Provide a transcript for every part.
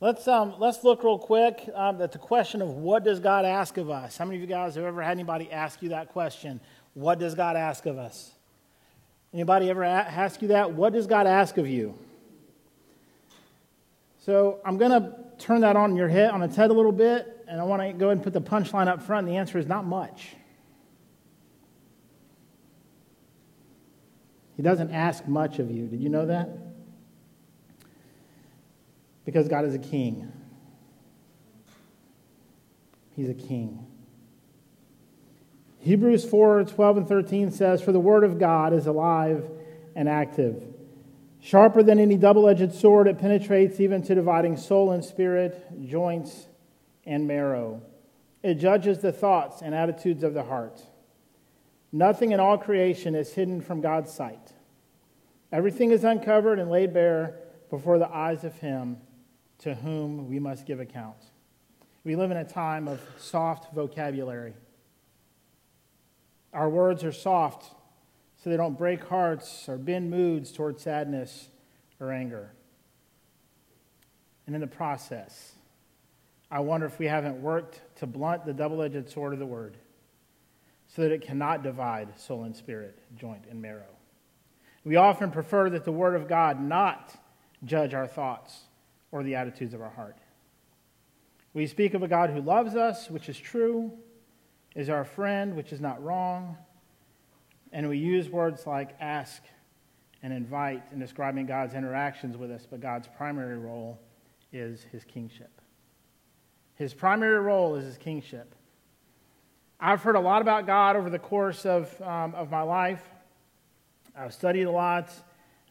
Let's, um, let's look real quick um, at the question of what does God ask of us? How many of you guys have ever had anybody ask you that question? What does God ask of us? Anybody ever ask you that? What does God ask of you? So I'm going to turn that on your head, on its head a little bit, and I want to go ahead and put the punchline up front. And the answer is not much. He doesn't ask much of you. Did you know that? Because God is a king. He's a king. Hebrews 4 12 and 13 says, For the word of God is alive and active, sharper than any double edged sword. It penetrates even to dividing soul and spirit, joints and marrow. It judges the thoughts and attitudes of the heart. Nothing in all creation is hidden from God's sight. Everything is uncovered and laid bare before the eyes of Him to whom we must give account. We live in a time of soft vocabulary. Our words are soft so they don't break hearts or bend moods toward sadness or anger. And in the process, I wonder if we haven't worked to blunt the double edged sword of the word so that it cannot divide soul and spirit, joint and marrow. We often prefer that the word of God not judge our thoughts or the attitudes of our heart. We speak of a God who loves us, which is true, is our friend, which is not wrong. And we use words like ask and invite in describing God's interactions with us, but God's primary role is his kingship. His primary role is his kingship. I've heard a lot about God over the course of, um, of my life. I've studied a lot.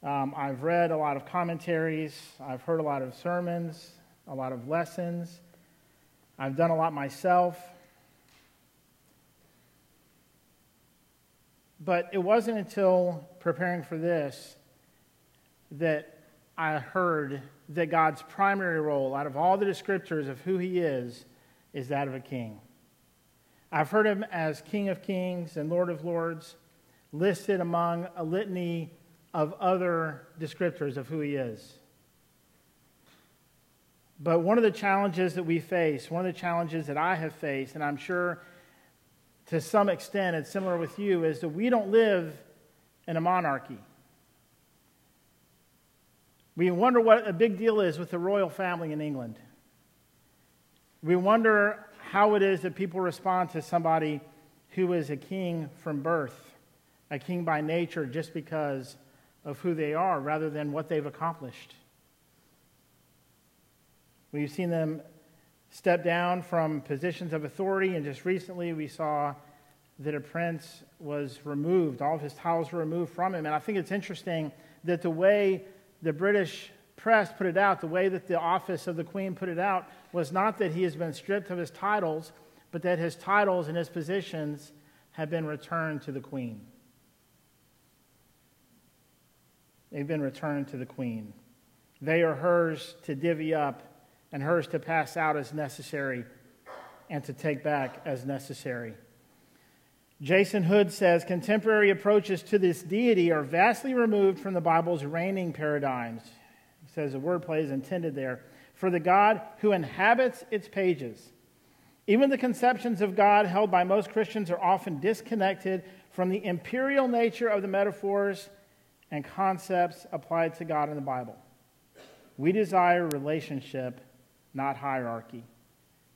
Um, I've read a lot of commentaries. I've heard a lot of sermons, a lot of lessons. I've done a lot myself. But it wasn't until preparing for this that I heard that God's primary role, out of all the descriptors of who He is, is that of a king. I've heard Him as King of Kings and Lord of Lords, listed among a litany of other descriptors of who He is. But one of the challenges that we face, one of the challenges that I have faced, and I'm sure to some extent it's similar with you, is that we don't live in a monarchy. We wonder what a big deal is with the royal family in England. We wonder how it is that people respond to somebody who is a king from birth, a king by nature, just because of who they are rather than what they've accomplished. We've seen them step down from positions of authority, and just recently we saw that a prince was removed. All of his titles were removed from him. And I think it's interesting that the way the British press put it out, the way that the office of the queen put it out, was not that he has been stripped of his titles, but that his titles and his positions have been returned to the queen. They've been returned to the queen. They are hers to divvy up and hers to pass out as necessary and to take back as necessary. Jason Hood says contemporary approaches to this deity are vastly removed from the Bible's reigning paradigms. He says the wordplay is intended there. For the God who inhabits its pages. Even the conceptions of God held by most Christians are often disconnected from the imperial nature of the metaphors and concepts applied to God in the Bible. We desire relationship, not hierarchy.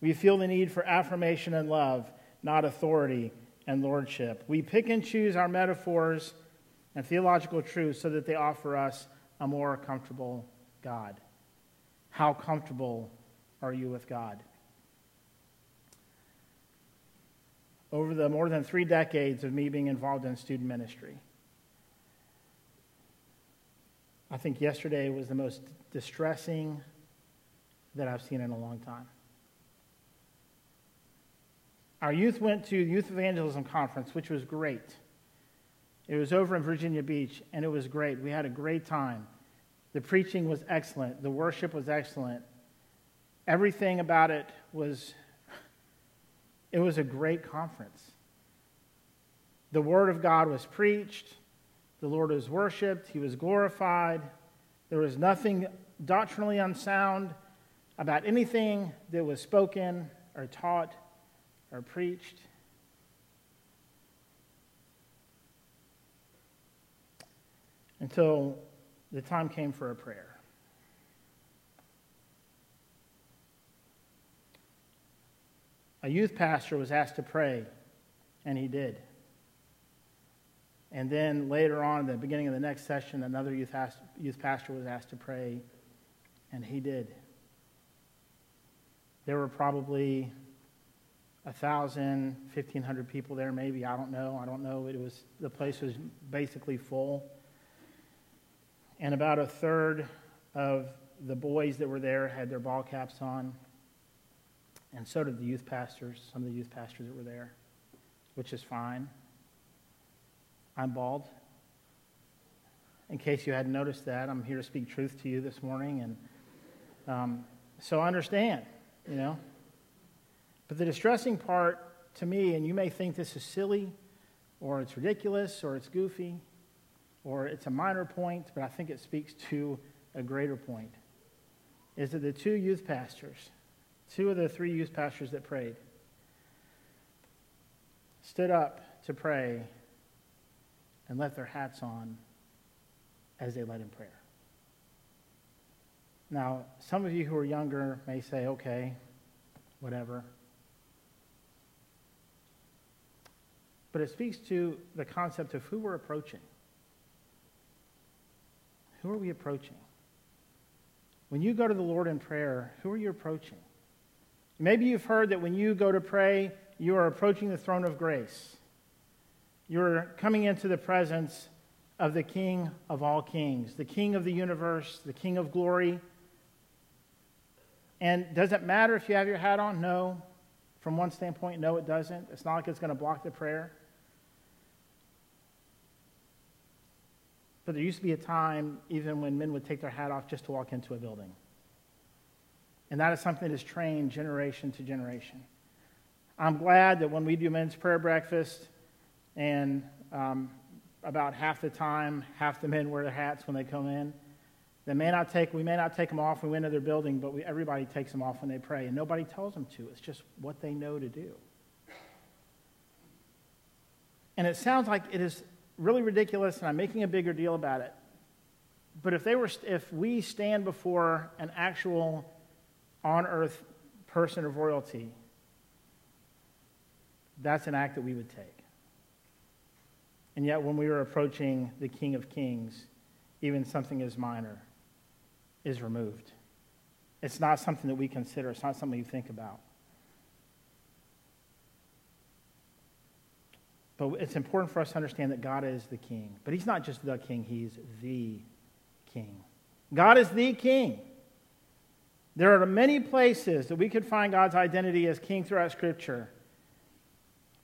We feel the need for affirmation and love, not authority and lordship. We pick and choose our metaphors and theological truths so that they offer us a more comfortable God. How comfortable are you with God? Over the more than three decades of me being involved in student ministry, I think yesterday was the most distressing that I've seen in a long time. Our youth went to the Youth Evangelism Conference, which was great. It was over in Virginia Beach, and it was great. We had a great time. The preaching was excellent, the worship was excellent. Everything about it was it was a great conference. The word of God was preached, the Lord was worshiped, he was glorified. There was nothing doctrinally unsound about anything that was spoken or taught or preached. Until the time came for a prayer. A youth pastor was asked to pray, and he did. And then later on, the beginning of the next session, another youth, asked, youth pastor was asked to pray, and he did. There were probably a thousand, fifteen hundred people there, maybe. I don't know. I don't know. It was the place was basically full, and about a third of the boys that were there had their ball caps on, and so did the youth pastors. Some of the youth pastors that were there, which is fine. I'm bald. In case you hadn't noticed that, I'm here to speak truth to you this morning. And um, so understand, you know. But the distressing part to me, and you may think this is silly, or it's ridiculous, or it's goofy, or it's a minor point, but I think it speaks to a greater point, is that the two youth pastors, two of the three youth pastors that prayed, stood up to pray and left their hats on as they led in prayer. Now, some of you who are younger may say, okay, whatever. But it speaks to the concept of who we're approaching. Who are we approaching? When you go to the Lord in prayer, who are you approaching? Maybe you've heard that when you go to pray, you are approaching the throne of grace. You're coming into the presence of the King of all kings, the King of the universe, the King of glory. And does it matter if you have your hat on? No. From one standpoint, no, it doesn't. It's not like it's going to block the prayer. But there used to be a time, even when men would take their hat off just to walk into a building. And that is something that is trained generation to generation. I'm glad that when we do men's prayer breakfast, and um, about half the time, half the men wear their hats when they come in. They may not take, we may not take them off when we enter their building, but we, everybody takes them off when they pray, and nobody tells them to. It's just what they know to do. And it sounds like it is really ridiculous, and I'm making a bigger deal about it. But if they were, if we stand before an actual on-earth person of royalty, that's an act that we would take. And yet, when we are approaching the King of Kings, even something as minor is removed. It's not something that we consider, it's not something you think about. But it's important for us to understand that God is the King. But He's not just the King, He's the King. God is the King. There are many places that we could find God's identity as King throughout Scripture.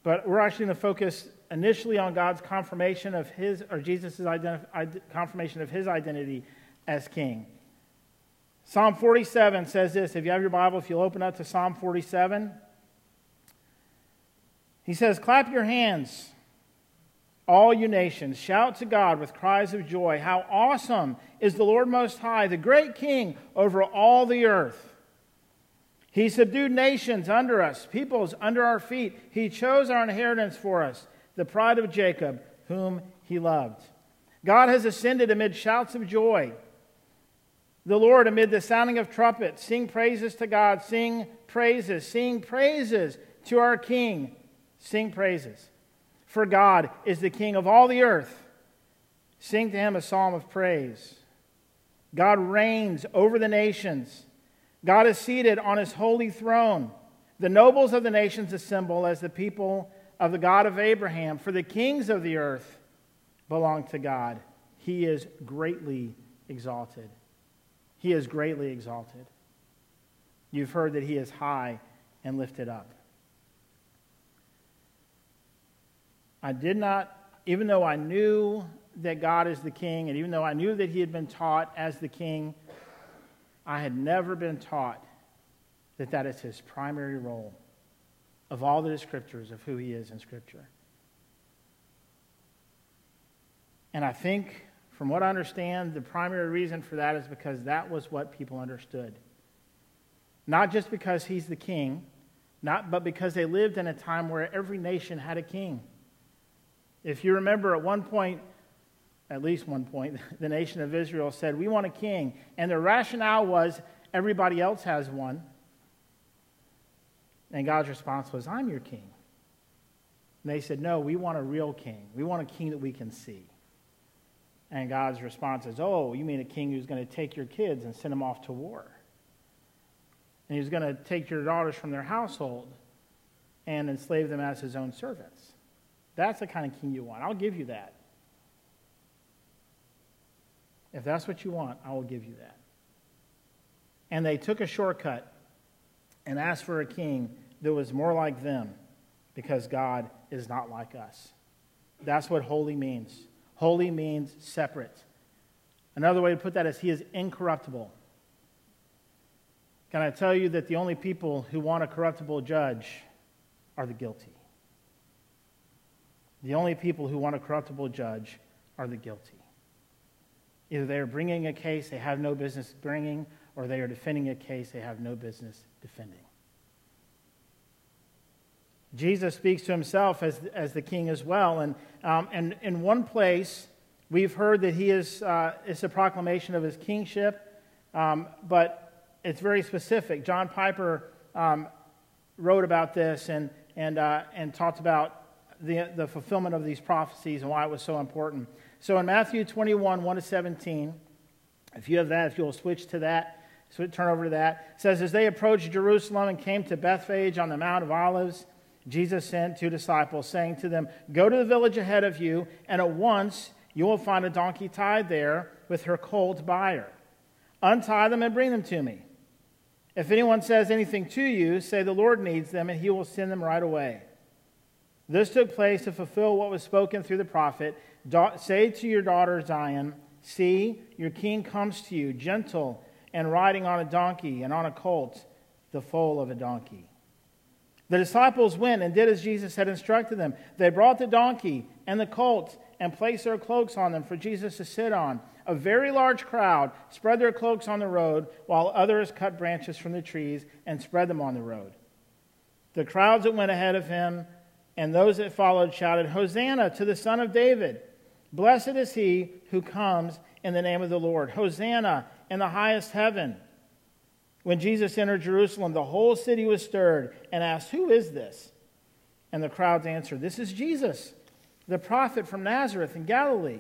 But we're actually going to focus initially on God's confirmation of his, or Jesus' identif- confirmation of his identity as king. Psalm 47 says this. If you have your Bible, if you'll open up to Psalm 47, he says, Clap your hands, all you nations. Shout to God with cries of joy. How awesome is the Lord Most High, the great King over all the earth. He subdued nations under us, peoples under our feet. He chose our inheritance for us the pride of Jacob, whom he loved. God has ascended amid shouts of joy. The Lord, amid the sounding of trumpets, sing praises to God, sing praises, sing praises to our King, sing praises. For God is the King of all the earth. Sing to him a psalm of praise. God reigns over the nations. God is seated on his holy throne. The nobles of the nations assemble as the people of the God of Abraham, for the kings of the earth belong to God. He is greatly exalted. He is greatly exalted. You've heard that he is high and lifted up. I did not, even though I knew that God is the king, and even though I knew that he had been taught as the king, I had never been taught that that is his primary role of all the descriptors of who he is in Scripture. And I think, from what I understand, the primary reason for that is because that was what people understood. Not just because he's the king, not, but because they lived in a time where every nation had a king. If you remember, at one point, at least one point, the nation of Israel said, We want a king. And their rationale was, everybody else has one. And God's response was, I'm your king. And they said, No, we want a real king. We want a king that we can see. And God's response is, Oh, you mean a king who's going to take your kids and send them off to war? And he's going to take your daughters from their household and enslave them as his own servants. That's the kind of king you want. I'll give you that. If that's what you want, I will give you that. And they took a shortcut and asked for a king that was more like them because God is not like us. That's what holy means. Holy means separate. Another way to put that is he is incorruptible. Can I tell you that the only people who want a corruptible judge are the guilty? The only people who want a corruptible judge are the guilty. Either they are bringing a case they have no business bringing, or they are defending a case they have no business defending. Jesus speaks to himself as, as the king as well. And, um, and in one place, we've heard that he is uh, it's a proclamation of his kingship, um, but it's very specific. John Piper um, wrote about this and, and, uh, and talked about the, the fulfillment of these prophecies and why it was so important. So in Matthew 21, 1 to 17, if you have that, if you'll switch to that, so we turn over to that. It says, As they approached Jerusalem and came to Bethphage on the Mount of Olives, Jesus sent two disciples, saying to them, Go to the village ahead of you, and at once you will find a donkey tied there with her colt by her. Untie them and bring them to me. If anyone says anything to you, say the Lord needs them, and he will send them right away. This took place to fulfill what was spoken through the prophet. Say to your daughter Zion, See, your king comes to you, gentle and riding on a donkey and on a colt, the foal of a donkey. The disciples went and did as Jesus had instructed them. They brought the donkey and the colt and placed their cloaks on them for Jesus to sit on. A very large crowd spread their cloaks on the road, while others cut branches from the trees and spread them on the road. The crowds that went ahead of him and those that followed shouted, Hosanna to the Son of David! Blessed is he who comes in the name of the Lord. Hosanna in the highest heaven. When Jesus entered Jerusalem, the whole city was stirred and asked, Who is this? And the crowds answered, This is Jesus, the prophet from Nazareth in Galilee.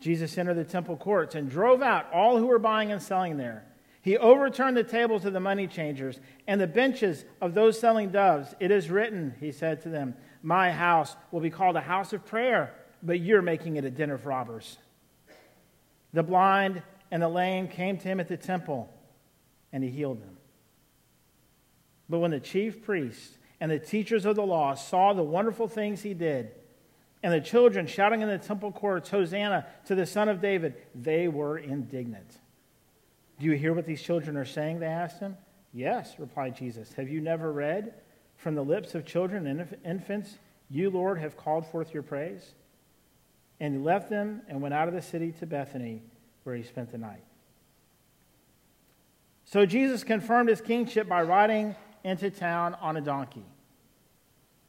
Jesus entered the temple courts and drove out all who were buying and selling there. He overturned the tables of the money changers and the benches of those selling doves. It is written, he said to them, My house will be called a house of prayer, but you're making it a den of robbers. The blind and the lame came to him at the temple and he healed them. But when the chief priests and the teachers of the law saw the wonderful things he did, and the children shouting in the temple courts, Hosanna to the Son of David, they were indignant. Do you hear what these children are saying? They asked him. Yes, replied Jesus. Have you never read from the lips of children and infants, You, Lord, have called forth your praise? And he left them and went out of the city to Bethany, where he spent the night. So Jesus confirmed his kingship by riding into town on a donkey.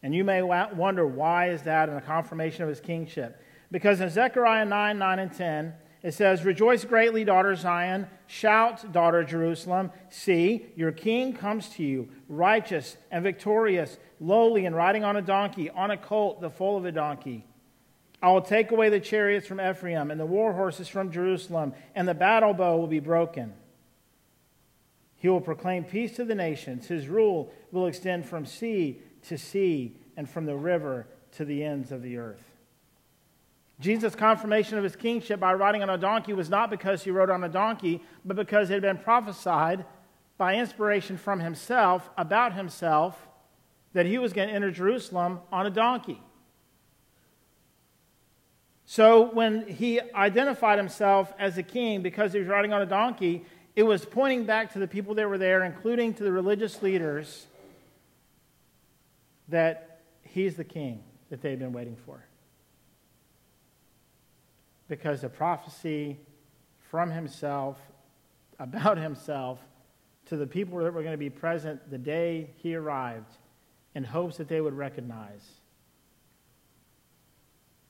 And you may wonder why is that in a confirmation of his kingship? Because in Zechariah 9, 9, and 10, it says, Rejoice greatly, daughter Zion. Shout, daughter Jerusalem. See, your king comes to you, righteous and victorious, lowly and riding on a donkey, on a colt, the foal of a donkey. I will take away the chariots from Ephraim and the war horses from Jerusalem, and the battle bow will be broken. He will proclaim peace to the nations. His rule will extend from sea to sea and from the river to the ends of the earth. Jesus' confirmation of his kingship by riding on a donkey was not because he rode on a donkey, but because it had been prophesied by inspiration from himself about himself that he was going to enter Jerusalem on a donkey. So when he identified himself as a king because he was riding on a donkey, it was pointing back to the people that were there, including to the religious leaders, that he's the king that they've been waiting for. Because the prophecy from himself, about himself, to the people that were going to be present the day he arrived in hopes that they would recognize.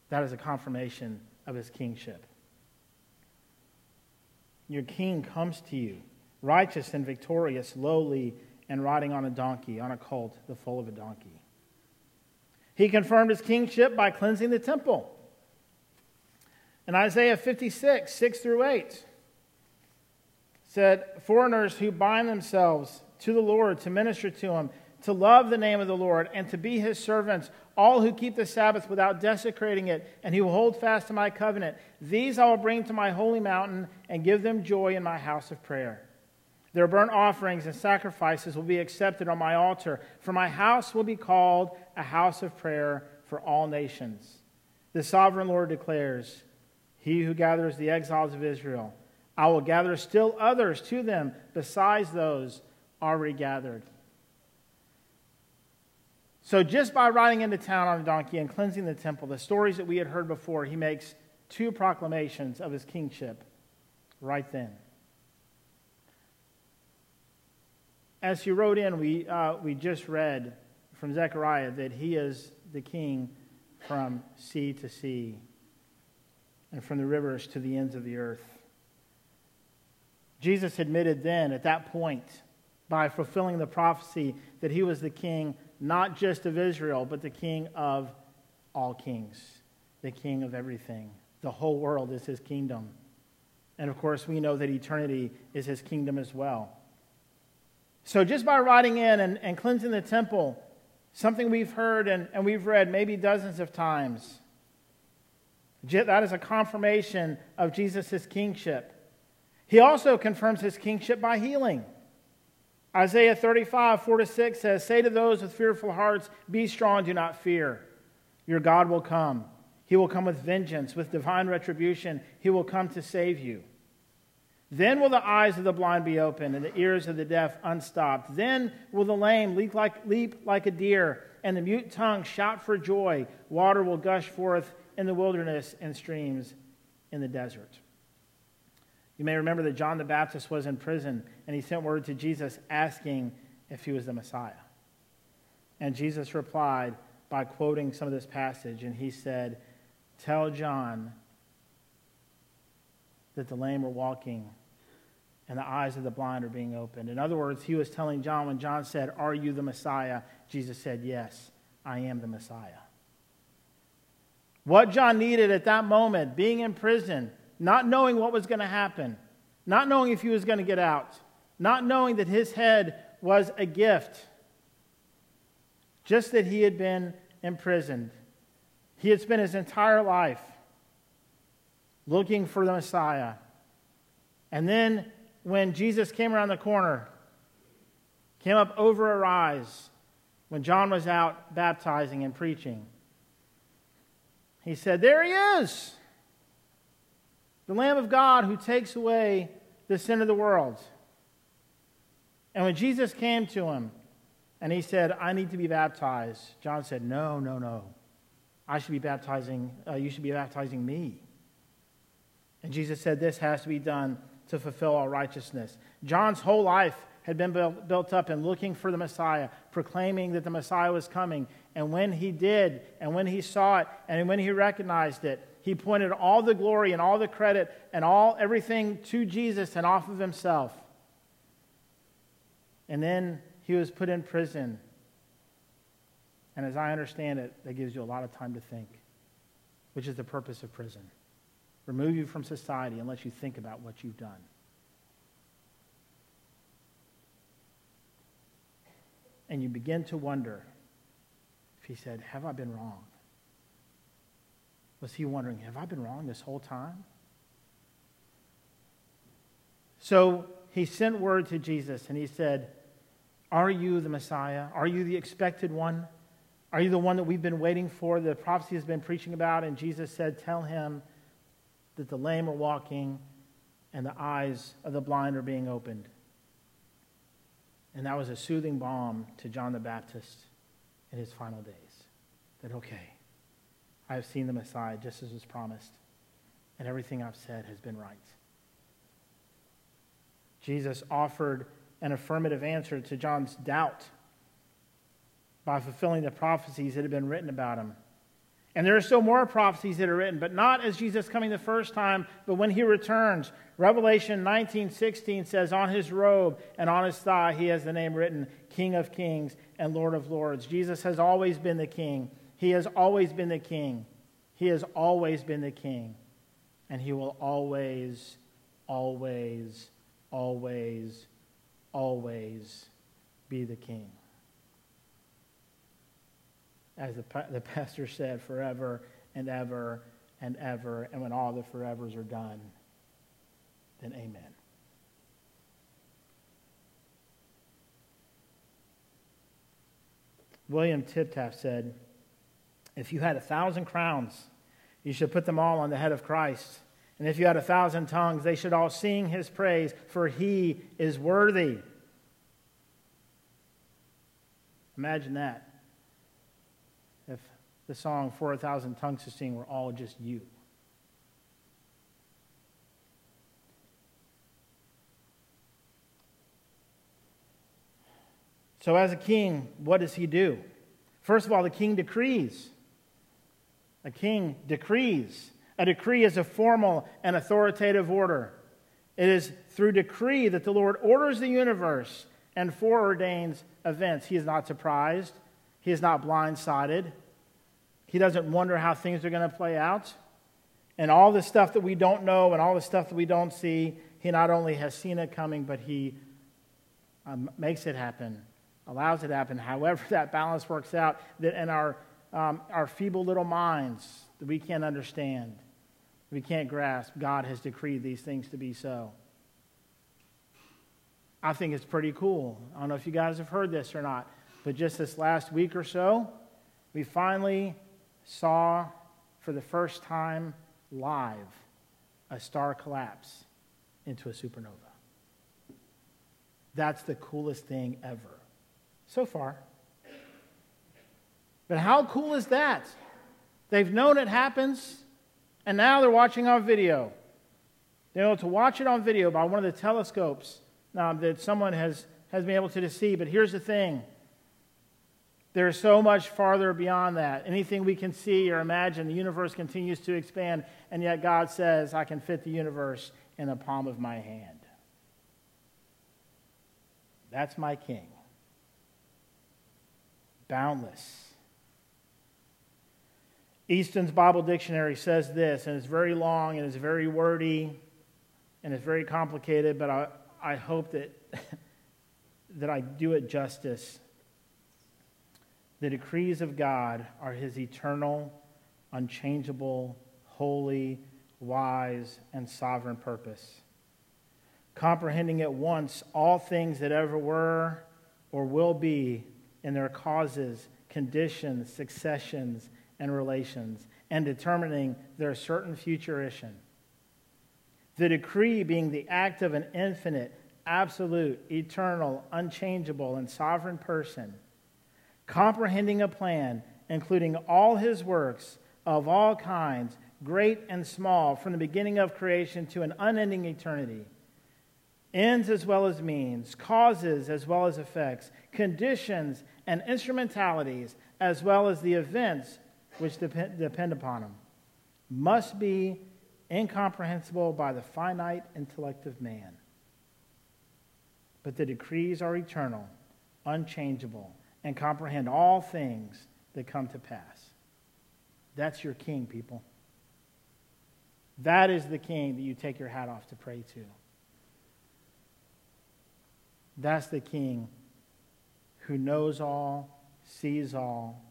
That is a confirmation of his kingship. Your king comes to you, righteous and victorious, lowly and riding on a donkey, on a colt, the foal of a donkey. He confirmed his kingship by cleansing the temple. In Isaiah 56, 6 through 8, said, Foreigners who bind themselves to the Lord to minister to him, to love the name of the Lord, and to be his servants, all who keep the Sabbath without desecrating it, and who will hold fast to my covenant, these I will bring to my holy mountain and give them joy in my house of prayer. Their burnt offerings and sacrifices will be accepted on my altar, for my house will be called a house of prayer for all nations. The sovereign Lord declares, He who gathers the exiles of Israel, I will gather still others to them besides those already gathered. So, just by riding into town on a donkey and cleansing the temple, the stories that we had heard before, he makes two proclamations of his kingship right then. As he wrote in, we, uh, we just read from Zechariah that he is the king from sea to sea and from the rivers to the ends of the earth. Jesus admitted then, at that point, by fulfilling the prophecy, that he was the king not just of Israel, but the king of all kings, the king of everything. The whole world is his kingdom. And of course, we know that eternity is his kingdom as well. So, just by riding in and, and cleansing the temple, something we've heard and, and we've read maybe dozens of times, that is a confirmation of Jesus' kingship. He also confirms his kingship by healing. Isaiah 35, 4 to 6 says, Say to those with fearful hearts, Be strong, do not fear. Your God will come. He will come with vengeance, with divine retribution. He will come to save you. Then will the eyes of the blind be opened and the ears of the deaf unstopped. Then will the lame leap like, leap like a deer and the mute tongue shout for joy. Water will gush forth in the wilderness and streams in the desert. You may remember that John the Baptist was in prison and he sent word to Jesus asking if he was the Messiah. And Jesus replied by quoting some of this passage, and he said, Tell John that the lame are walking and the eyes of the blind are being opened. In other words, he was telling John when John said, Are you the Messiah? Jesus said, Yes, I am the Messiah. What John needed at that moment, being in prison, not knowing what was going to happen, not knowing if he was going to get out, not knowing that his head was a gift, just that he had been imprisoned. He had spent his entire life looking for the Messiah. And then when Jesus came around the corner, came up over a rise, when John was out baptizing and preaching, he said, There he is, the Lamb of God who takes away the sin of the world. And when Jesus came to him and he said, I need to be baptized, John said, No, no, no. I should be baptizing, uh, you should be baptizing me. And Jesus said, This has to be done to fulfill all righteousness. John's whole life had been built up in looking for the Messiah, proclaiming that the Messiah was coming. And when he did, and when he saw it, and when he recognized it, he pointed all the glory and all the credit and all everything to Jesus and off of himself. And then he was put in prison. And as I understand it, that gives you a lot of time to think, which is the purpose of prison remove you from society and let you think about what you've done. And you begin to wonder if he said, Have I been wrong? Was he wondering, Have I been wrong this whole time? So he sent word to Jesus and he said, Are you the Messiah? Are you the expected one? Are you the one that we've been waiting for? The prophecy has been preaching about. And Jesus said, Tell him that the lame are walking and the eyes of the blind are being opened. And that was a soothing balm to John the Baptist in his final days. That, okay, I have seen the Messiah just as was promised, and everything I've said has been right. Jesus offered an affirmative answer to John's doubt by fulfilling the prophecies that had been written about him. And there are still more prophecies that are written, but not as Jesus coming the first time, but when he returns. Revelation 19:16 says, "On his robe and on his thigh he has the name written, King of Kings and Lord of Lords." Jesus has always been the king. He has always been the king. He has always been the king. And he will always always always always be the king as the, the pastor said, forever and ever and ever. And when all the forevers are done, then amen. William Tiptaft said, If you had a thousand crowns, you should put them all on the head of Christ. And if you had a thousand tongues, they should all sing his praise, for he is worthy. Imagine that if the song For a Thousand Tongues to Sing were all just you. So, as a king, what does he do? First of all, the king decrees. A king decrees. A decree is a formal and authoritative order. It is through decree that the Lord orders the universe and foreordains events. He is not surprised, he is not blindsided. He doesn't wonder how things are going to play out. And all the stuff that we don't know and all the stuff that we don't see, he not only has seen it coming, but he um, makes it happen, allows it to happen. However, that balance works out that in our, um, our feeble little minds that we can't understand, we can't grasp, God has decreed these things to be so. I think it's pretty cool. I don't know if you guys have heard this or not, but just this last week or so, we finally saw for the first time live a star collapse into a supernova. That's the coolest thing ever so far. But how cool is that? They've known it happens, and now they're watching on video. They're able to watch it on video by one of the telescopes um, that someone has, has been able to see. But here's the thing there's so much farther beyond that. Anything we can see or imagine, the universe continues to expand, and yet God says, I can fit the universe in the palm of my hand. That's my king. Boundless. Easton's Bible Dictionary says this, and it's very long and it's very wordy and it's very complicated, but I, I hope that, that I do it justice. The decrees of God are his eternal, unchangeable, holy, wise, and sovereign purpose. Comprehending at once all things that ever were or will be in their causes, conditions, successions, and relations, and determining their certain futuration. The decree being the act of an infinite, absolute, eternal, unchangeable, and sovereign person comprehending a plan, including all his works of all kinds, great and small, from the beginning of creation to an unending eternity. Ends as well as means, causes as well as effects, conditions and instrumentalities, as well as the events which depend, depend upon him must be incomprehensible by the finite intellect of man. But the decrees are eternal, unchangeable, and comprehend all things that come to pass. That's your king, people. That is the king that you take your hat off to pray to. That's the king who knows all, sees all,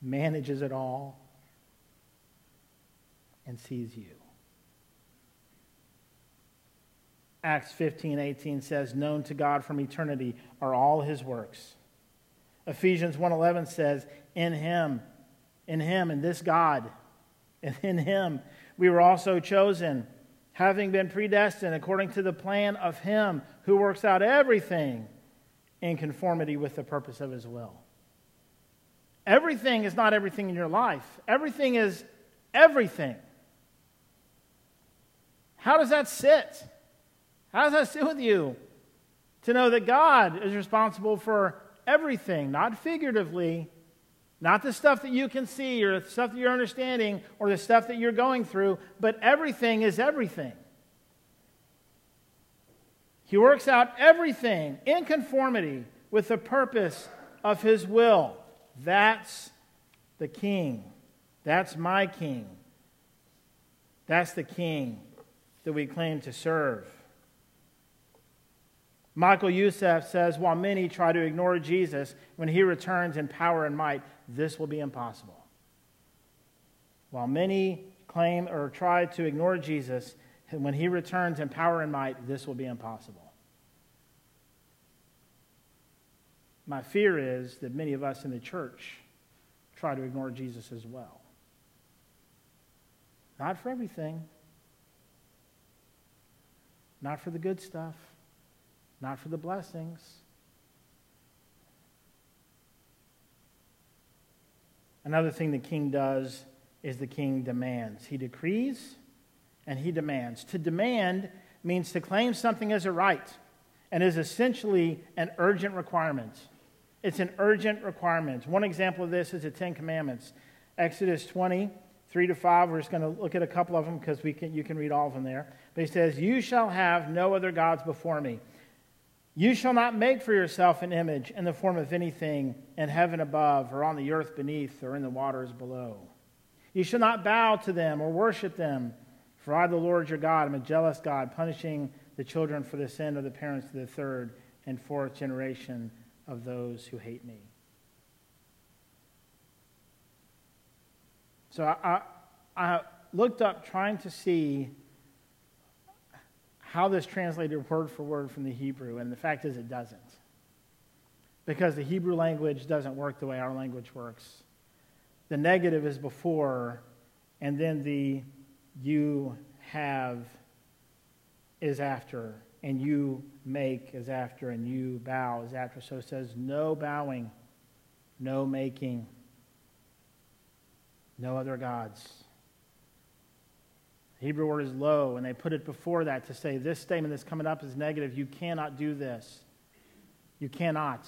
manages it all, and sees you. Acts 15, 18 says, known to God from eternity are all his works. Ephesians 1:11 says, in him, in him, in this God, and in him we were also chosen, having been predestined according to the plan of him who works out everything in conformity with the purpose of his will. Everything is not everything in your life. Everything is everything. How does that sit? How does that sit with you? to know that God is responsible for everything, not figuratively, not the stuff that you can see or the stuff that you're understanding or the stuff that you're going through, but everything is everything. He works out everything in conformity with the purpose of His will. That's the King. That's my King. That's the King that we claim to serve. Michael Youssef says, while many try to ignore Jesus, when he returns in power and might, this will be impossible. While many claim or try to ignore Jesus, when he returns in power and might, this will be impossible. My fear is that many of us in the church try to ignore Jesus as well. Not for everything, not for the good stuff not for the blessings. Another thing the king does is the king demands. He decrees and he demands. To demand means to claim something as a right and is essentially an urgent requirement. It's an urgent requirement. One example of this is the Ten Commandments. Exodus 20, 3 to 5. We're just going to look at a couple of them because we can, you can read all of them there. But he says, You shall have no other gods before me. You shall not make for yourself an image in the form of anything in heaven above, or on the earth beneath, or in the waters below. You shall not bow to them or worship them, for I, the Lord your God, am a jealous God, punishing the children for the sin of the parents to the third and fourth generation of those who hate me. So I, I, I looked up trying to see how this translated word for word from the Hebrew, and the fact is it doesn't. Because the Hebrew language doesn't work the way our language works. The negative is before, and then the you have is after, and you make is after, and you bow is after. So it says no bowing, no making, no other gods. The Hebrew word is lo, and they put it before that to say this statement that's coming up is negative. You cannot do this. You cannot.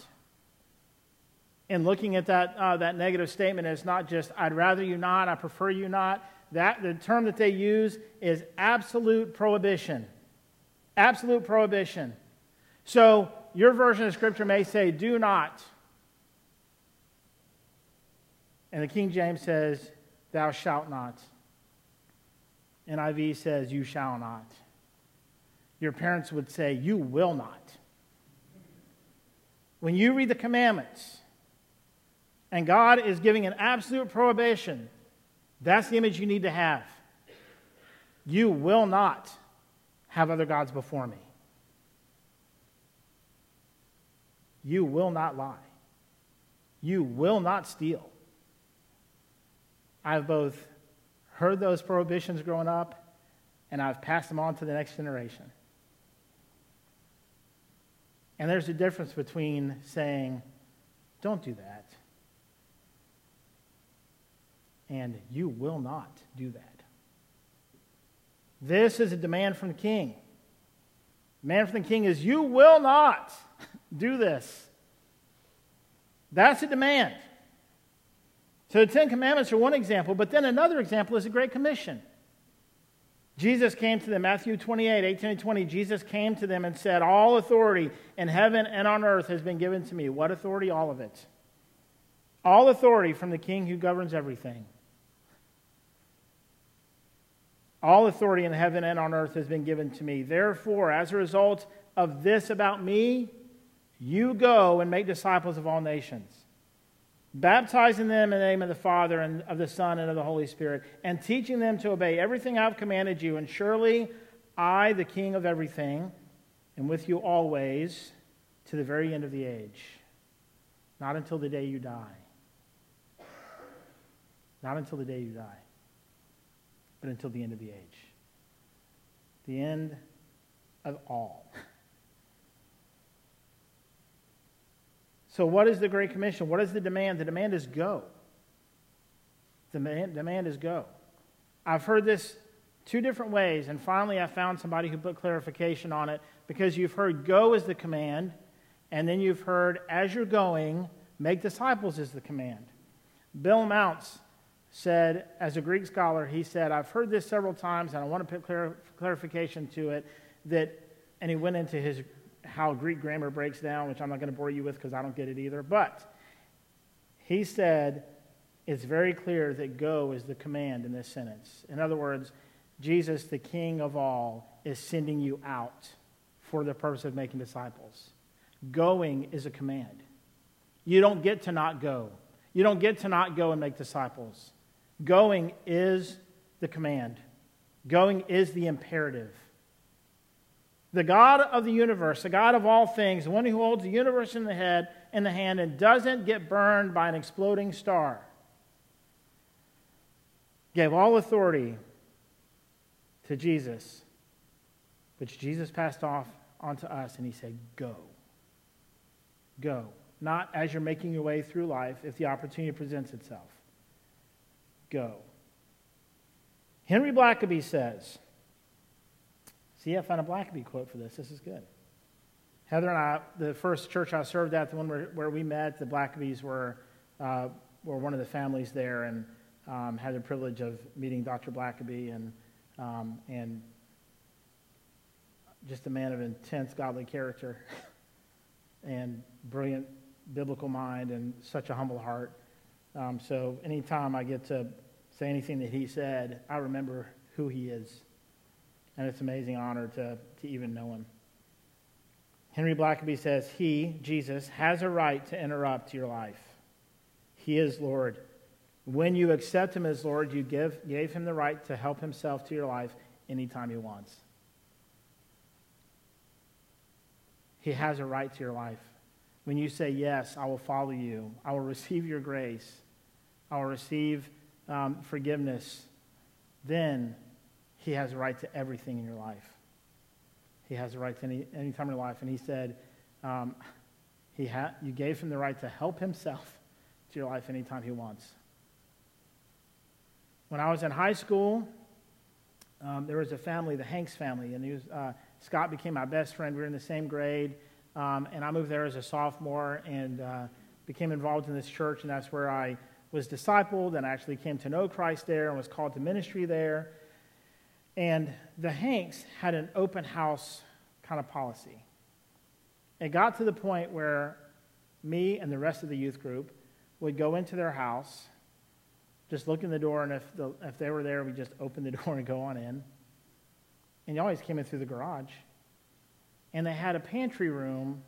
And looking at that, uh, that negative statement, it's not just, I'd rather you not, I prefer you not. That, the term that they use is absolute prohibition. Absolute prohibition. So your version of Scripture may say, do not. And the King James says, thou shalt not. NIV says, You shall not. Your parents would say, You will not. When you read the commandments and God is giving an absolute prohibition, that's the image you need to have. You will not have other gods before me. You will not lie. You will not steal. I've both heard those prohibitions growing up, and I've passed them on to the next generation. And there's a difference between saying, don't do that, and you will not do that. This is a demand from the king. Demand from the king is, you will not do this. That's a demand. So the Ten Commandments are one example, but then another example is the Great Commission. Jesus came to them, Matthew 28, 18 and 20. Jesus came to them and said, All authority in heaven and on earth has been given to me. What authority? All of it. All authority from the King who governs everything. All authority in heaven and on earth has been given to me. Therefore, as a result of this about me, you go and make disciples of all nations baptizing them in the name of the Father and of the Son and of the Holy Spirit, and teaching them to obey everything I've commanded you. And surely I, the King of everything, am with you always to the very end of the age. Not until the day you die. Not until the day you die, but until the end of the age. The end of all. So, what is the Great Commission? What is the demand? The demand is go. The demand, is go. I've heard this Two different ways. And finally, I found somebody who put clarification on it because you've heard go is the command, and then you've heard as you're going, make disciples is the command. Bill Mounce said, as a Greek scholar, he said, I've heard this several times and I want to put clar- clarification to it that, and he went into his how Greek grammar breaks down, which I'm not going to bore you with because I don't get it either. But he said it's very clear that go is the command in this sentence. In other words, Jesus, the King of all, is sending you out for the purpose of making disciples. Going is a command. You don't get to not go. You don't get to not go and make disciples. Going is the command, going is the imperative. The God of the universe, the God of all things, the one who holds the universe in the head in the hand and doesn't get burned by an exploding star, gave all authority to Jesus, which Jesus passed off onto us, and he said, Go. Go. Not as you're making your way through life if the opportunity presents itself. Go. Henry Blackaby says, See, I found a Blackaby quote for this. This is good. Heather and I, the first church I served at, the one where, where we met, the Blackabys were, uh, were one of the families there and um, had the privilege of meeting Dr. Blackaby and, um, and just a man of intense godly character and brilliant biblical mind and such a humble heart. Um, so anytime I get to say anything that he said, I remember who he is. And it's an amazing honor to, to even know him. Henry Blackaby says, He, Jesus, has a right to interrupt your life. He is Lord. When you accept him as Lord, you give, gave him the right to help himself to your life anytime he wants. He has a right to your life. When you say, Yes, I will follow you, I will receive your grace, I will receive um, forgiveness, then he has a right to everything in your life. He has a right to any, any time in your life. And he said, um, he ha- you gave him the right to help himself to your life anytime he wants. When I was in high school, um, there was a family, the Hanks family, and was, uh, Scott became my best friend. We were in the same grade, um, and I moved there as a sophomore and uh, became involved in this church, and that's where I was discipled and actually came to know Christ there and was called to ministry there. And the Hanks had an open house kind of policy. It got to the point where me and the rest of the youth group would go into their house, just look in the door, and if, the, if they were there, we just open the door and go on in. And you always came in through the garage. And they had a pantry room.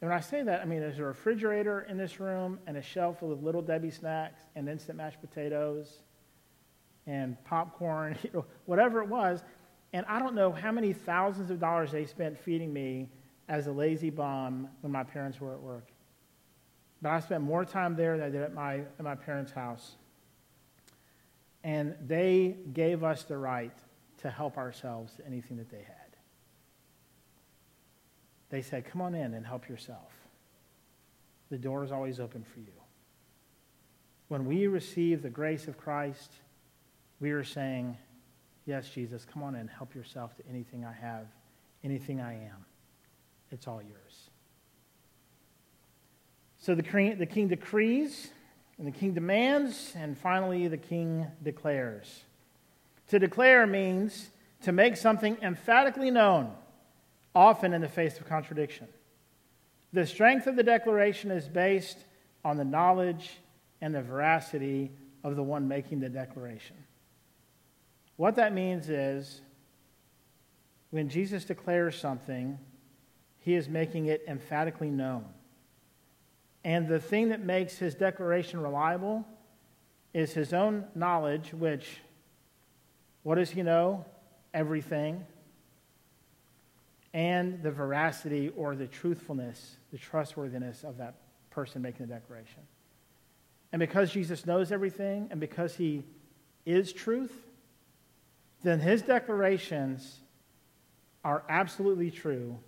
And when I say that, I mean there's a refrigerator in this room and a shelf full of little Debbie snacks and instant mashed potatoes and popcorn, you know, whatever it was. And I don't know how many thousands of dollars they spent feeding me as a lazy bum when my parents were at work. But I spent more time there than I did at my, at my parents' house. And they gave us the right to help ourselves to anything that they had. They said, Come on in and help yourself. The door is always open for you. When we receive the grace of Christ, we are saying, Yes, Jesus, come on in, help yourself to anything I have, anything I am. It's all yours. So the the king decrees, and the king demands, and finally the king declares. To declare means to make something emphatically known, often in the face of contradiction. The strength of the declaration is based on the knowledge and the veracity of the one making the declaration. What that means is when Jesus declares something, he is making it emphatically known. And the thing that makes his declaration reliable is his own knowledge, which, what does he know? Everything. And the veracity or the truthfulness, the trustworthiness of that person making the declaration. And because Jesus knows everything and because he is truth, then his declarations are absolutely true,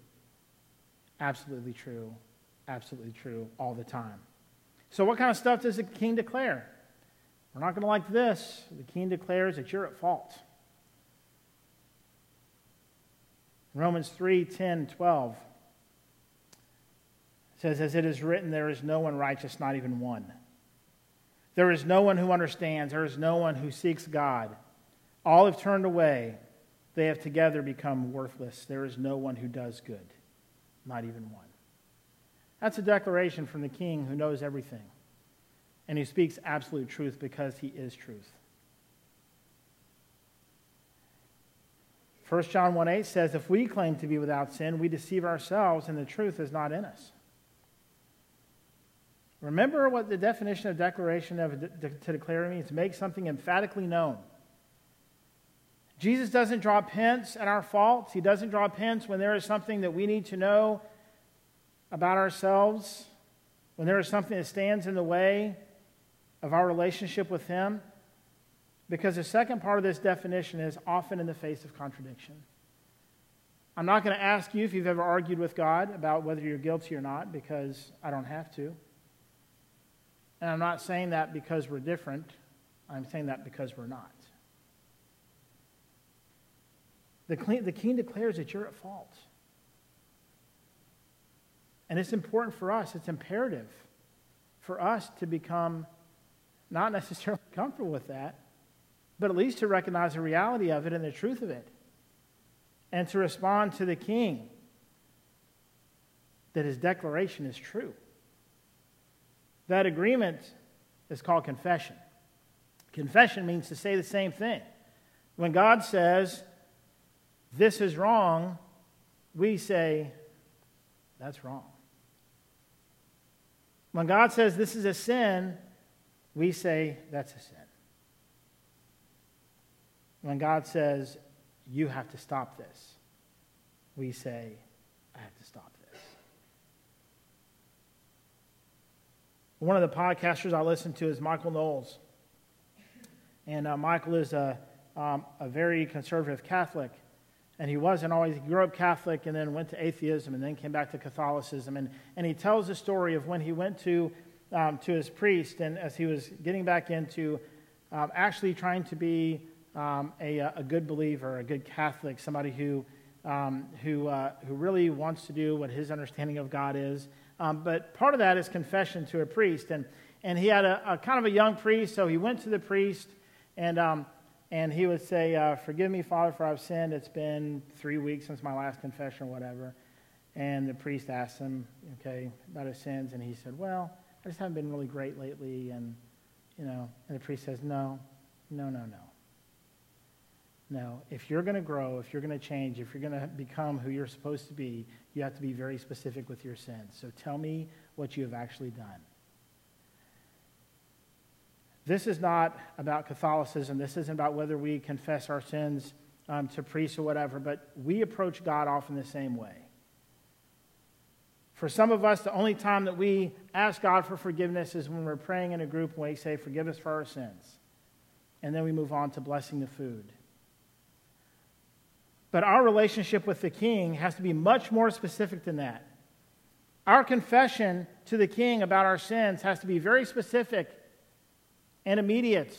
absolutely true, absolutely true all the time. So, what kind of stuff does the king declare? We're not going to like this. The king declares that you're at fault. Romans 3 10, 12 says, As it is written, there is no one righteous, not even one. There is no one who understands, there is no one who seeks God. All have turned away, they have together become worthless. There is no one who does good, not even one. That's a declaration from the king who knows everything and who speaks absolute truth because he is truth. 1 John 1 8 says, If we claim to be without sin, we deceive ourselves and the truth is not in us. Remember what the definition of declaration of to declare means to make something emphatically known. Jesus doesn't drop hints at our faults. He doesn't drop hints when there is something that we need to know about ourselves, when there is something that stands in the way of our relationship with Him. Because the second part of this definition is often in the face of contradiction. I'm not going to ask you if you've ever argued with God about whether you're guilty or not, because I don't have to. And I'm not saying that because we're different, I'm saying that because we're not. The, the king declares that you're at fault. And it's important for us, it's imperative for us to become not necessarily comfortable with that, but at least to recognize the reality of it and the truth of it. And to respond to the king that his declaration is true. That agreement is called confession. Confession means to say the same thing. When God says, this is wrong, we say, that's wrong. When God says this is a sin, we say that's a sin. When God says, you have to stop this, we say, I have to stop this. One of the podcasters I listen to is Michael Knowles. And uh, Michael is a, um, a very conservative Catholic. And he wasn't always, he grew up Catholic and then went to atheism and then came back to Catholicism. And, and he tells the story of when he went to, um, to his priest and as he was getting back into um, actually trying to be um, a, a good believer, a good Catholic, somebody who, um, who, uh, who really wants to do what his understanding of God is. Um, but part of that is confession to a priest. And, and he had a, a, kind of a young priest, so he went to the priest and um, and he would say, uh, Forgive me, Father, for I've sinned. It's been three weeks since my last confession or whatever. And the priest asked him, okay, about his sins. And he said, Well, I just haven't been really great lately. And, you know, and the priest says, No, no, no, no. No, if you're going to grow, if you're going to change, if you're going to become who you're supposed to be, you have to be very specific with your sins. So tell me what you have actually done. This is not about Catholicism. This isn't about whether we confess our sins um, to priests or whatever, but we approach God often the same way. For some of us, the only time that we ask God for forgiveness is when we're praying in a group and we say, Forgive us for our sins. And then we move on to blessing the food. But our relationship with the King has to be much more specific than that. Our confession to the King about our sins has to be very specific and immediate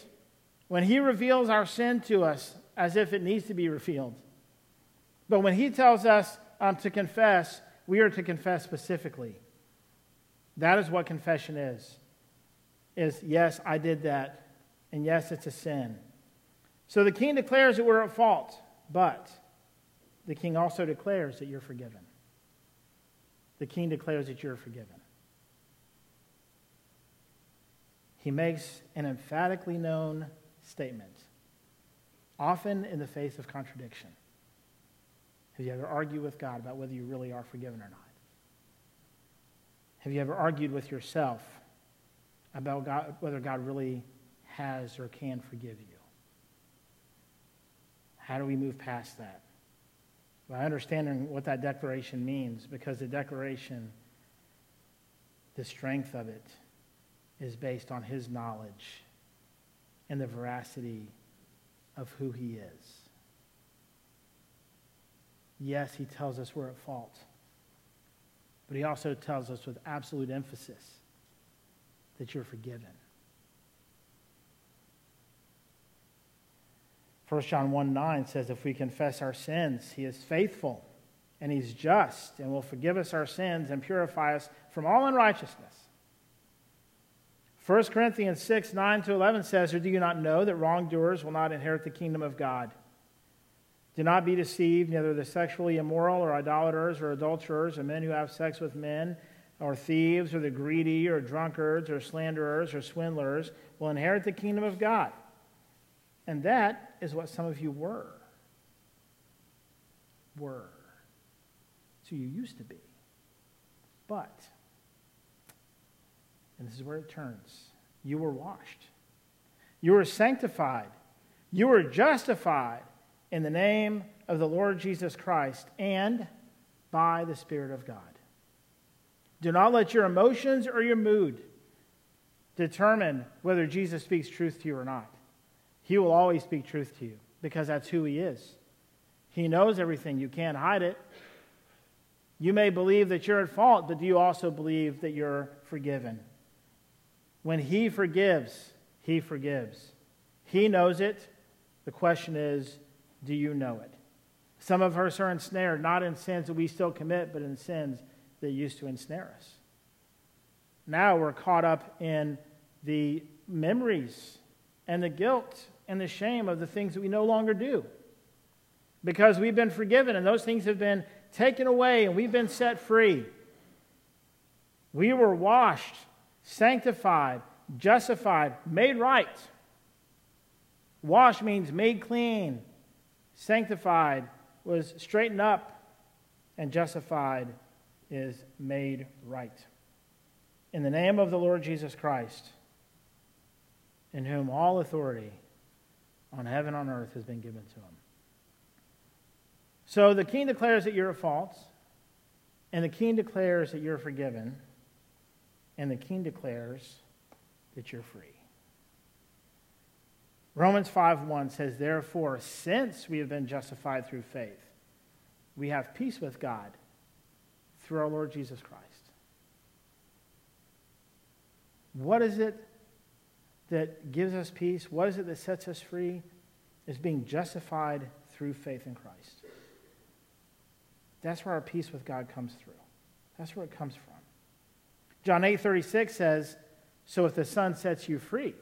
when He reveals our sin to us as if it needs to be revealed. But when He tells us um, to confess, we are to confess specifically. That is what confession is. Is yes, I did that, and yes, it's a sin. So the king declares that we're at fault, but the king also declares that you're forgiven. The king declares that you're forgiven. he makes an emphatically known statement, often in the face of contradiction. Have you ever argued with God about whether you really are forgiven or not? Have you ever argued with yourself about God, whether God really has or can forgive you? How do we move past that? By understanding what that declaration means, because the declaration, the strength of it, is based on his knowledge and the veracity of who he is. Yes, he tells us we're at fault, but he also tells us with absolute emphasis that you're forgiven. 1 John 1 9 says, If we confess our sins, he is faithful and he's just and will forgive us our sins and purify us from all unrighteousness. 1 Corinthians 6 9 to 11 says, Or do you not know that wrongdoers will not inherit the kingdom of God? Do not be deceived, neither the sexually immoral or idolaters or adulterers or men who have sex with men or thieves or the greedy or drunkards or slanderers or swindlers will inherit the kingdom of God. And that is what some of you were. Were. So you used to be. But, and this is where it turns, you were washed. You were sanctified. You were justified in the name of the Lord Jesus Christ and by the Spirit of God. Do not let your emotions or your mood determine whether Jesus speaks truth to you or not. He will always speak truth to you because that's who He is. He knows everything. You can't hide it. You may believe that you're at fault, but do you also believe that you're forgiven? When He forgives, He forgives. He knows it. The question is, do you know it? Some of us are ensnared, not in sins that we still commit, but in sins that used to ensnare us. Now we're caught up in the memories and the guilt and the shame of the things that we no longer do because we've been forgiven and those things have been taken away and we've been set free. We were washed, sanctified, justified, made right. Wash means made clean. Sanctified was straightened up, and justified is made right. In the name of the Lord Jesus Christ, in whom all authority on heaven on earth has been given to him. So the king declares that you're at fault, and the king declares that you're forgiven, and the king declares that you're free. Romans 5:1 says, Therefore, since we have been justified through faith, we have peace with God through our Lord Jesus Christ. What is it that gives us peace? What is it that sets us free? Is being justified through faith in Christ. That's where our peace with God comes through. That's where it comes from. John 8 36 says, So if the Son sets you free,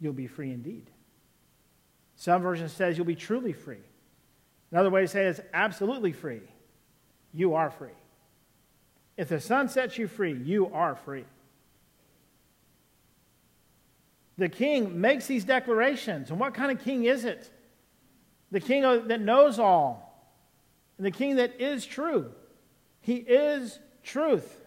you'll be free indeed. Some version says you'll be truly free. Another way to say it is absolutely free. You are free. If the Son sets you free, you are free. The king makes these declarations. And what kind of king is it? The king that knows all, and the king that is true. He is truth.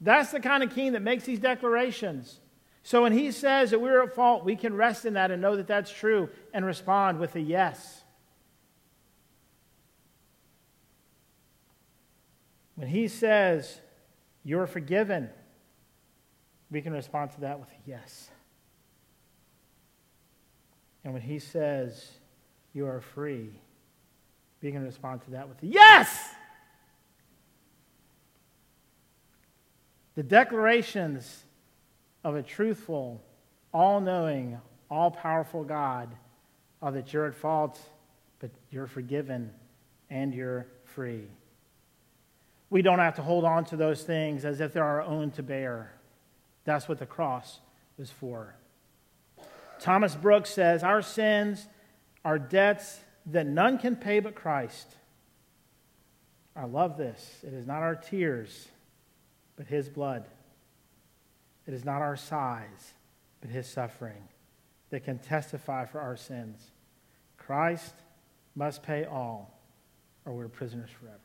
That's the kind of king that makes these declarations. So when he says that we're at fault, we can rest in that and know that that's true and respond with a yes. When he says, You're forgiven, we can respond to that with a yes. And when he says, You are free, we can respond to that with yes. The declarations of a truthful, all knowing, all powerful God are that you're at fault, but you're forgiven and you're free. We don't have to hold on to those things as if they're our own to bear. That's what the cross was for. Thomas Brooks says, Our sins are debts that none can pay but Christ. I love this. It is not our tears, but his blood. It is not our sighs, but his suffering that can testify for our sins. Christ must pay all, or we're prisoners forever.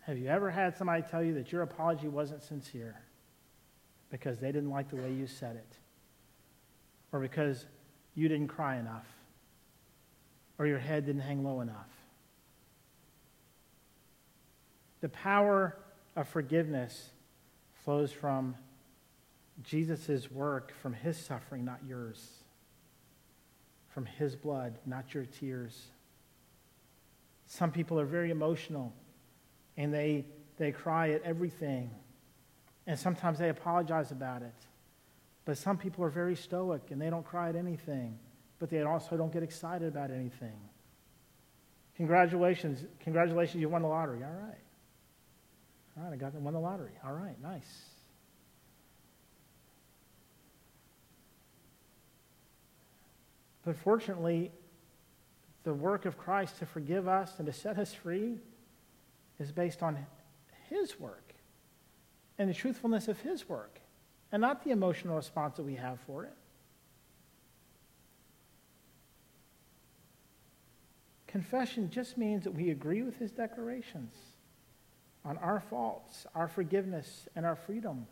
Have you ever had somebody tell you that your apology wasn't sincere because they didn't like the way you said it? Or because you didn't cry enough? Or your head didn't hang low enough? The power of forgiveness flows from Jesus' work, from his suffering, not yours. From his blood, not your tears. Some people are very emotional and they, they cry at everything. And sometimes they apologize about it. But some people are very stoic and they don't cry at anything, but they also don't get excited about anything. Congratulations. Congratulations, you won the lottery. All right. All right, I got won the lottery. All right, nice. But fortunately, the work of Christ to forgive us and to set us free is based on His work and the truthfulness of His work, and not the emotional response that we have for it. Confession just means that we agree with His declarations on our faults, our forgiveness, and our freedom.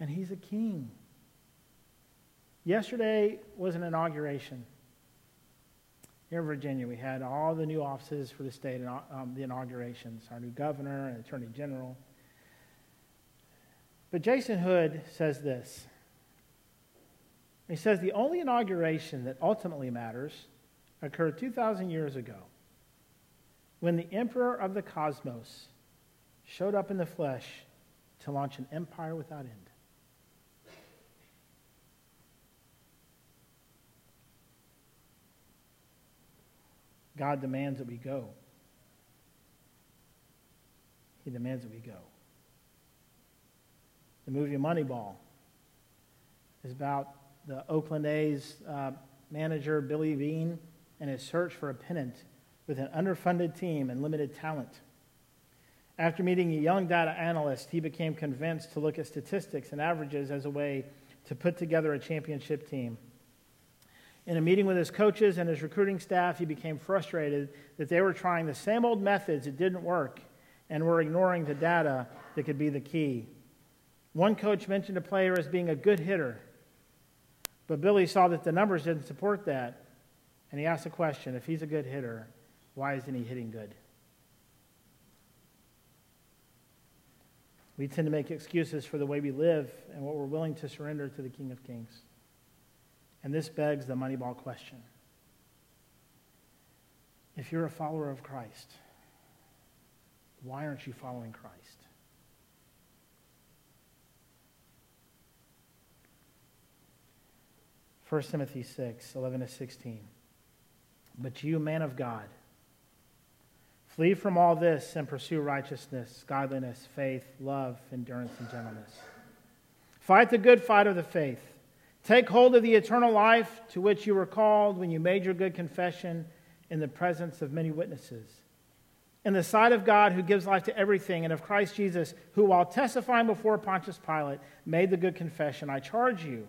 And He's a king. Yesterday was an inauguration. Here in Virginia, we had all the new offices for the state, um, the inaugurations, our new governor and attorney general. But Jason Hood says this. He says the only inauguration that ultimately matters occurred 2,000 years ago when the emperor of the cosmos showed up in the flesh to launch an empire without end. God demands that we go. He demands that we go. The movie Moneyball is about the Oakland A's uh, manager, Billy Beane, and his search for a pennant with an underfunded team and limited talent. After meeting a young data analyst, he became convinced to look at statistics and averages as a way to put together a championship team. In a meeting with his coaches and his recruiting staff, he became frustrated that they were trying the same old methods that didn't work and were ignoring the data that could be the key. One coach mentioned a player as being a good hitter, but Billy saw that the numbers didn't support that, and he asked the question if he's a good hitter, why isn't he hitting good? We tend to make excuses for the way we live and what we're willing to surrender to the King of Kings. And this begs the Moneyball question. If you're a follower of Christ, why aren't you following Christ? First Timothy 6, 11 to 16. But you, man of God, flee from all this and pursue righteousness, godliness, faith, love, endurance, and gentleness. Fight the good fight of the faith. Take hold of the eternal life to which you were called when you made your good confession in the presence of many witnesses. In the sight of God, who gives life to everything, and of Christ Jesus, who, while testifying before Pontius Pilate, made the good confession, I charge you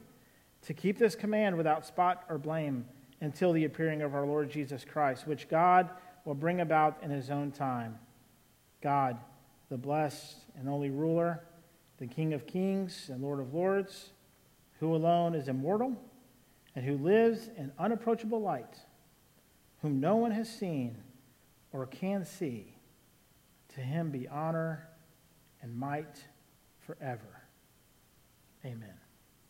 to keep this command without spot or blame until the appearing of our Lord Jesus Christ, which God will bring about in his own time. God, the blessed and only ruler, the King of kings and Lord of lords, who alone is immortal and who lives in unapproachable light, whom no one has seen or can see, to him be honor and might forever. Amen.